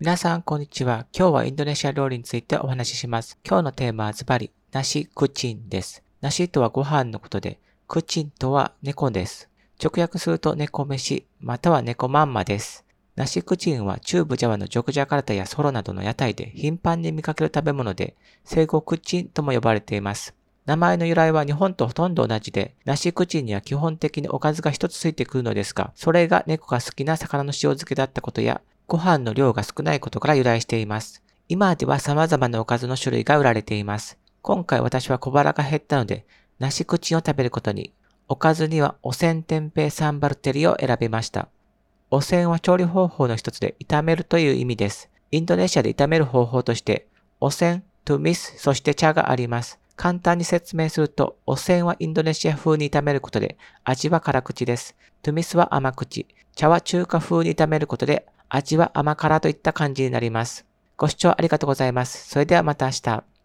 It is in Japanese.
皆さん、こんにちは。今日はインドネシア料理についてお話しします。今日のテーマはズバリ、ナシクチンです。ナシとはご飯のことで、クチンとは猫です。直訳すると猫飯、または猫まんまです。ナシクチンは中部ジャワのジョクジャカルタやソロなどの屋台で頻繁に見かける食べ物で、生後クチンとも呼ばれています。名前の由来は日本とほとんど同じで、ナシクチンには基本的におかずが一つついてくるのですが、それが猫が好きな魚の塩漬けだったことや、ご飯の量が少ないことから由来しています。今では様々なおかずの種類が売られています。今回私は小腹が減ったので、ナシクチンを食べることに、おかずにはお煎天平サンバルテリを選びました。お煎は調理方法の一つで炒めるという意味です。インドネシアで炒める方法として、お煎、トゥミス、そして茶があります。簡単に説明すると、お煎はインドネシア風に炒めることで、味は辛口です。トゥミスは甘口。茶は中華風に炒めることで、味は甘辛といった感じになります。ご視聴ありがとうございます。それではまた明日。